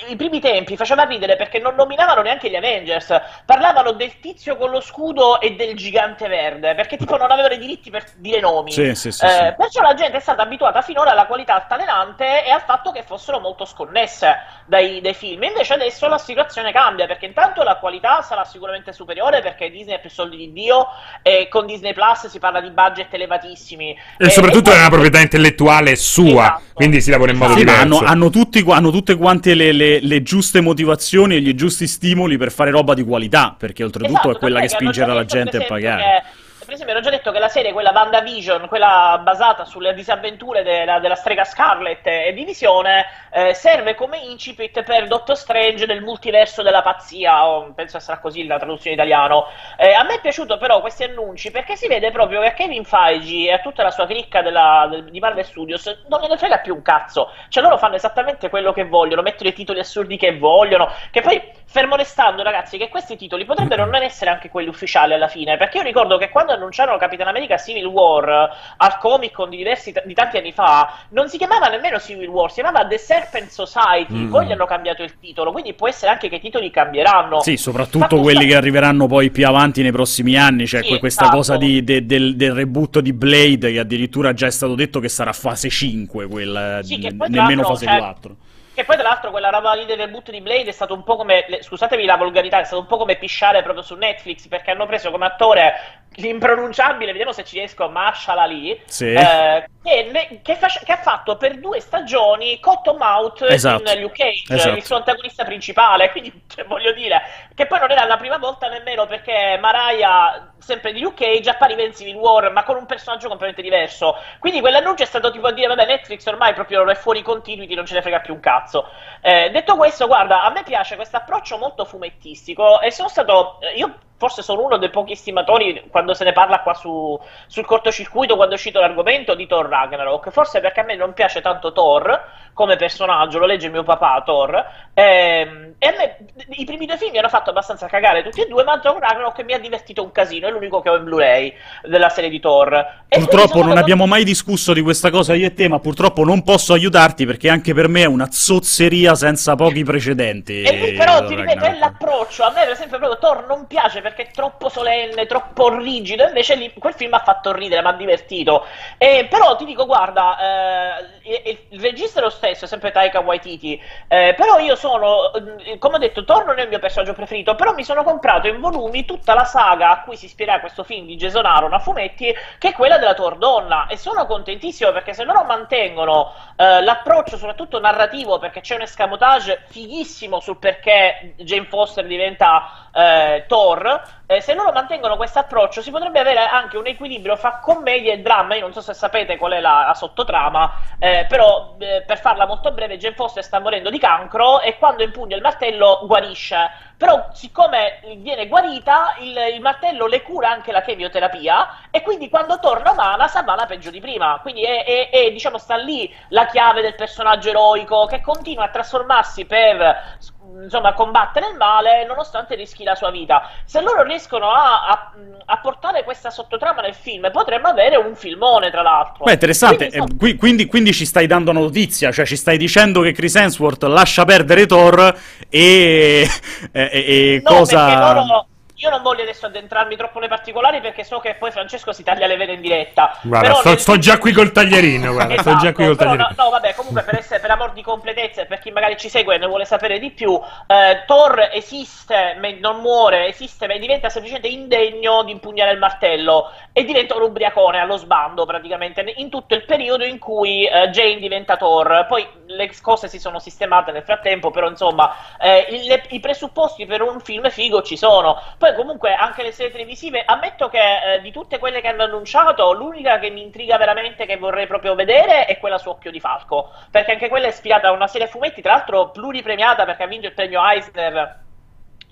i primi tempi, faceva ridere perché non nominavano neanche gli Avengers, parlavano del tizio con lo scudo e del gigante verde, perché tipo non avevano i diritti per dire nomi. Sì, sì, sì, eh, perciò la gente è stata abituata finora alla qualità altalenante e al fatto che fossero molto sconnesse dai, dai film. Invece adesso la situazione cambia, perché intanto la qualità sarà sicuramente superiore perché Disney ha più soldi di Dio e con Disney Plus si parla di budget elevatissimi. E, e soprattutto e è una proprietà intellettuale sua, esatto. quindi si lavora in modo sì, diverso. Hanno, hanno, tutti, hanno, tutte quante le, le, le, giuste motivazioni e gli giusti stimoli per fare roba di qualità, perché oltretutto esatto, è quella che spingerà la gente a pagare. Che per esempio, hanno già detto che la serie, quella WandaVision, quella basata sulle disavventure della, della strega Scarlet e Divisione, eh, serve come incipit per Doctor Strange nel multiverso della pazzia, o penso sarà così la traduzione italiano. Eh, a me è piaciuto però questi annunci perché si vede proprio che Kevin Feige e a tutta la sua cricca della, del, di Marvel Studios non ne frega più un cazzo. Cioè loro fanno esattamente quello che vogliono, mettono i titoli assurdi che vogliono, che poi fermo restando ragazzi che questi titoli potrebbero non essere anche quelli ufficiali alla fine, perché io ricordo che quando annunciarono Capitan America Civil War al Comic Con di diversi di tanti anni fa, non si chiamava nemmeno Civil War, si chiamava The Serpent Society, mm. poi gli hanno cambiato il titolo, quindi può essere anche che i titoli cambieranno. Sì, soprattutto Fatto quelli sta... che arriveranno poi più avanti nei prossimi anni, cioè sì, questa esatto. cosa di, de, del, del reboot di Blade che addirittura già è stato detto che sarà fase 5, quella, sì, n- nemmeno fase cioè, 4. Che poi, tra l'altro, quella roba lì del reboot di Blade è stato un po' come. Scusatemi la volgarità, è stato un po' come pisciare proprio su Netflix perché hanno preso come attore l'impronunciabile, vediamo se ci riesco, Marshall Ali, sì. eh, che, che, fa, che, ha fatto per due stagioni Cottonmouth esatto. in Luke Cage, esatto. il suo antagonista principale, quindi cioè, voglio dire che poi non era la prima volta nemmeno perché Mariah, sempre di Luke Cage, appariva in Civil War, ma con un personaggio completamente diverso, quindi quell'annuncio è stato tipo a dire, vabbè Netflix ormai proprio è fuori continuity, non ce ne frega più un cazzo. Eh, detto questo, guarda, a me piace questo approccio molto fumettistico e sono stato, io forse sono uno dei pochi stimatori quando se ne parla qua su, sul cortocircuito quando è uscito l'argomento di Thor Ragnarok. Forse perché a me non piace tanto Thor come personaggio lo legge mio papà Thor. Ehm, e a me i primi due film mi hanno fatto abbastanza cagare tutti e due ma Thor Ragnarok mi ha divertito un casino è l'unico che ho in Blu-ray della serie di Thor. E purtroppo non abbiamo mai discusso di questa cosa io e te ma purtroppo non posso aiutarti perché anche per me è una zozzeria senza pochi precedenti e però ti ripeto è l'approccio. A me per esempio proprio Thor non piace perché perché è troppo solenne, troppo rigido. Invece lì, quel film ha fatto ridere, mi ha divertito. Eh, però ti dico, guarda, eh, il regista è lo stesso, è sempre Taika Waititi. Eh, però io sono, mm, come ho detto, è il mio personaggio preferito. Però mi sono comprato in volumi tutta la saga a cui si ispira questo film di Jason Aaron a fumetti, che è quella della Thor donna. E sono contentissimo perché se loro mantengono eh, l'approccio, soprattutto narrativo, perché c'è un escamotage fighissimo sul perché Jane Foster diventa eh, Thor eh, se loro mantengono questo approccio si potrebbe avere anche un equilibrio fra commedia e dramma. Io non so se sapete qual è la, la sottotrama, eh, però eh, per farla molto breve, Jane Foster sta morendo di cancro e quando impugna il martello guarisce. Però, siccome viene guarita, il, il martello le cura anche la chemioterapia e quindi quando torna umana sa va peggio di prima. Quindi è, è, è, diciamo, sta lì la chiave del personaggio eroico che continua a trasformarsi per insomma, combattere il male nonostante rischi la sua vita. Se loro riescono a, a, a, portare questa sottotrama nel film, potremmo avere un filmone, tra l'altro. Beh, interessante. Quindi, so... eh, quindi, quindi, ci stai dando notizia, cioè ci stai dicendo che Chris Hemsworth lascia perdere Thor e, *laughs* e, e no, cosa... Loro io non voglio adesso addentrarmi troppo nei particolari perché so che poi Francesco si taglia le vene in diretta. Guarda, sto, nel... sto, già qui col taglierino. Guarda, esatto, sto già qui col taglierino. No, no, vabbè, comunque per, essere, per amor di completezza e per chi magari ci segue e ne vuole sapere di più, eh, Thor esiste, non muore, esiste, ma diventa semplicemente indegno di impugnare il martello e diventa un ubriacone allo sbando praticamente in tutto il periodo in cui eh, Jane diventa Thor. Poi le cose si sono sistemate nel frattempo, però insomma eh, il, i presupposti per un film figo ci sono. Poi comunque anche le serie televisive, ammetto che eh, di tutte quelle che hanno annunciato, l'unica che mi intriga veramente, che vorrei proprio vedere, è quella su Occhio di Falco, perché anche quella è ispirata a una serie fumetti, tra l'altro pluripremiata perché ha vinto il premio Eisner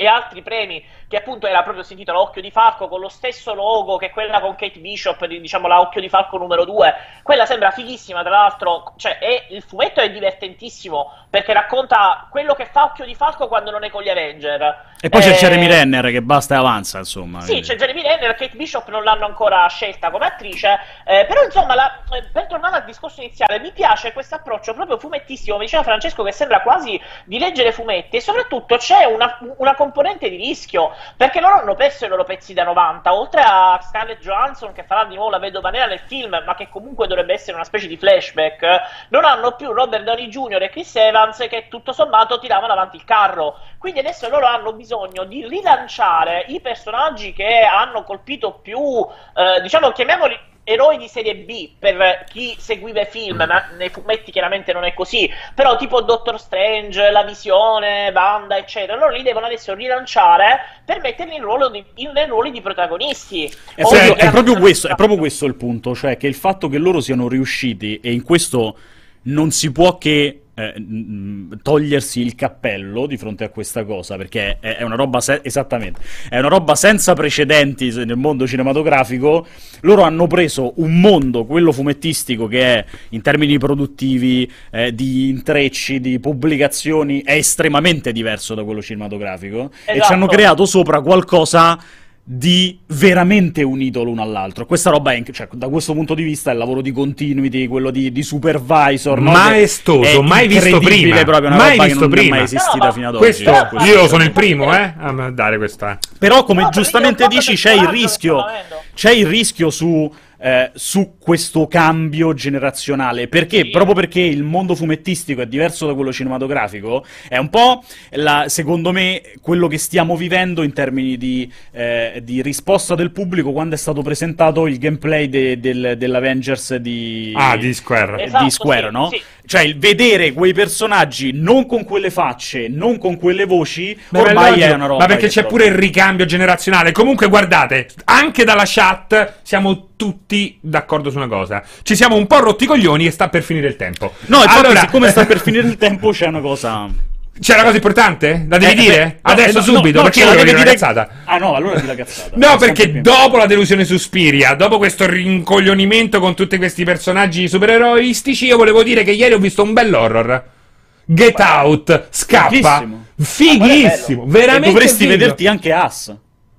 e altri premi che appunto era proprio si intitola Occhio di Falco con lo stesso logo che quella con Kate Bishop diciamo la Occhio di Falco numero 2 quella sembra fighissima tra l'altro cioè è, il fumetto è divertentissimo perché racconta quello che fa Occhio di Falco quando non è con gli Avenger e poi c'è eh, Jeremy Renner che basta e avanza, insomma. Sì, c'è Jeremy Renner, Kate Bishop non l'hanno ancora scelta come attrice, eh, però insomma, la, eh, per tornare al discorso iniziale, mi piace questo approccio proprio fumettissimo, mi diceva Francesco che sembra quasi di leggere fumetti e soprattutto c'è una, una componente di rischio, perché loro hanno perso i loro pezzi da 90, oltre a Scarlett Johansson che farà di nuovo la vedova nera nel film, ma che comunque dovrebbe essere una specie di flashback, non hanno più Robert Downey Jr. e Chris Evans che tutto sommato tiravano avanti il carro, quindi adesso loro hanno bisogno di rilanciare i personaggi che hanno colpito più, eh, diciamo, chiamiamoli eroi di serie B per chi seguiva i film, ma nei fumetti chiaramente non è così. Però, tipo Doctor Strange, La Visione, Banda, eccetera, loro li devono adesso rilanciare per metterli in, ruolo di, in, in ruoli di protagonisti. È, proprio, è, proprio questo, è proprio questo il punto, cioè che il fatto che loro siano riusciti, e in questo non si può che eh, togliersi il cappello di fronte a questa cosa, perché è, una roba se- esattamente, è una roba senza precedenti nel mondo cinematografico. Loro hanno preso un mondo, quello fumettistico, che è in termini produttivi, eh, di intrecci, di pubblicazioni, è estremamente diverso da quello cinematografico, esatto. e ci hanno esatto. creato sopra qualcosa di veramente unito l'uno all'altro. Questa roba è, cioè, da questo punto di vista, il lavoro di continuity, quello di, di supervisor, maestoso, mai visto prima, proprio una mai roba visto che non prima. è mai esistita no, fino ad questo, oggi. Io sono il primo, eh, a dare questa. Però, come no, giustamente dici, c'è il rischio, c'è il rischio su eh, su questo cambio generazionale. Perché? Sì. Proprio perché il mondo fumettistico è diverso da quello cinematografico, è un po', la, secondo me, quello che stiamo vivendo in termini di, eh, di, risposta del pubblico quando è stato presentato il gameplay de, del, dell'Avengers di, ah, di Square, esatto, di Square sì, no? Sì. Cioè, il vedere quei personaggi non con quelle facce, non con quelle voci, Beh, ormai è una roba. Ma perché c'è pure il ricambio generazionale. Comunque, guardate, anche dalla chat siamo tutti d'accordo su una cosa. Ci siamo un po' rotti i coglioni e sta per finire il tempo. No, allora, siccome sta per finire il tempo, c'è una cosa. C'è una cosa importante? La devi eh, dire? Beh, Adesso no, subito? No, perché la devi dire cazzata? Ah no, allora di la cazzata. no, perché dopo la delusione su Spiria, dopo questo rincoglionimento con tutti questi personaggi supereroistici, io volevo dire che ieri ho visto un bell'horror. Get Beh, Out, scappa. Fighissimo, fighissimo veramente. E dovresti figo. vederti anche As.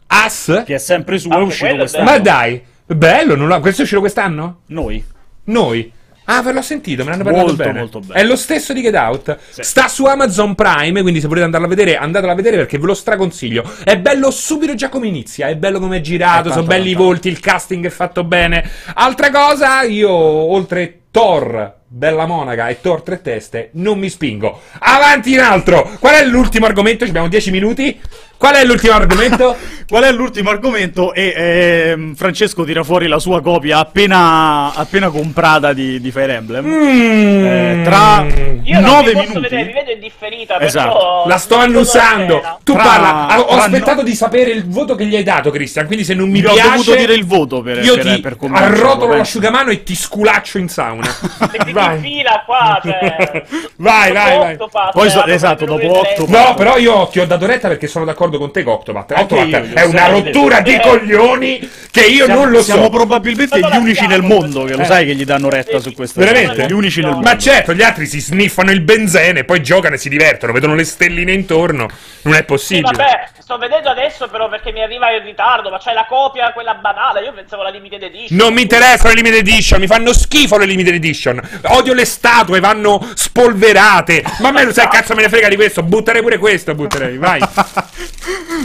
As? Che è sempre su, è uscito quest'anno. Ma dai. Bello, non questo è uscito quest'anno? Noi. Noi. Ah, ve l'ho sentito, me ne hanno parlato molto, bene. Molto bene. È lo stesso di Get Out. Sì. Sta su Amazon Prime, quindi se volete andarlo a vedere, andatelo a vedere perché ve lo straconsiglio. È bello subito già come inizia, è bello come è girato, è sono belli i volti, il casting è fatto bene. Altra cosa, io oltre Thor, Bella Monaca e Thor tre teste, non mi spingo. Avanti in altro! Qual è l'ultimo argomento? Ci abbiamo 10 minuti. Qual è l'ultimo argomento? *laughs* Qual è l'ultimo argomento? E eh, Francesco tira fuori la sua copia appena, appena comprata di, di, Fire Emblem. Mm. Eh, tra Io 9 minuti. Vedere, vi vedo in differita. Esatto. La sto annusando. Tu tra, parla. Ho aspettato no... di sapere il voto che gli hai dato, Cristian. Quindi, se non mi Io piace. Ho dovuto dire il voto per Io per, ti per arrotolo l'asciugamano e ti sculaccio in sauna. *laughs* vai. in fila qua. Cioè, vai, vai, vai. Poi, so, esatto, dopo 8. No, però io ti ho dato retta perché sono d'accordo con te, Octopath. Octopath è una rottura di coglioni che io siamo, non lo so. Siamo probabilmente gli unici nel mondo che lo eh. sai che gli danno retta su questo. Veramente? Gli unici nel mondo. Ma certo, gli altri si sniffano il benzene, poi giocano e si divertono, vedono le stelline intorno. Non è possibile. Sì, vabbè, sto vedendo adesso però perché mi arriva in ritardo, ma c'è la copia, quella banale. Io pensavo la limited edition. Non mi interessano le limited edition, mi fanno schifo le limited edition. Odio le statue, vanno spolverate. Ma a me lo sai, cazzo me ne frega di questo. Butterei pure questo, butterei, vai. *laughs*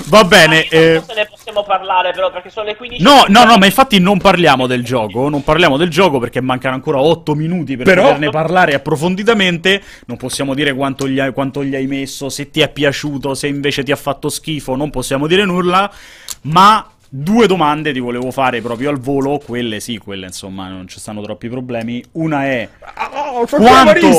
Va bene. Eh... Non se ne possiamo parlare però perché sono le 15. No, no, no, ma infatti non parliamo del gioco. Non parliamo del gioco perché mancano ancora 8 minuti per però... poterne parlare approfonditamente. Non possiamo dire quanto gli, hai, quanto gli hai messo, se ti è piaciuto, se invece ti ha fatto schifo. Non possiamo dire nulla. Ma Due domande ti volevo fare proprio al volo, quelle sì, quelle insomma non ci stanno troppi problemi. Una è oh, quanto,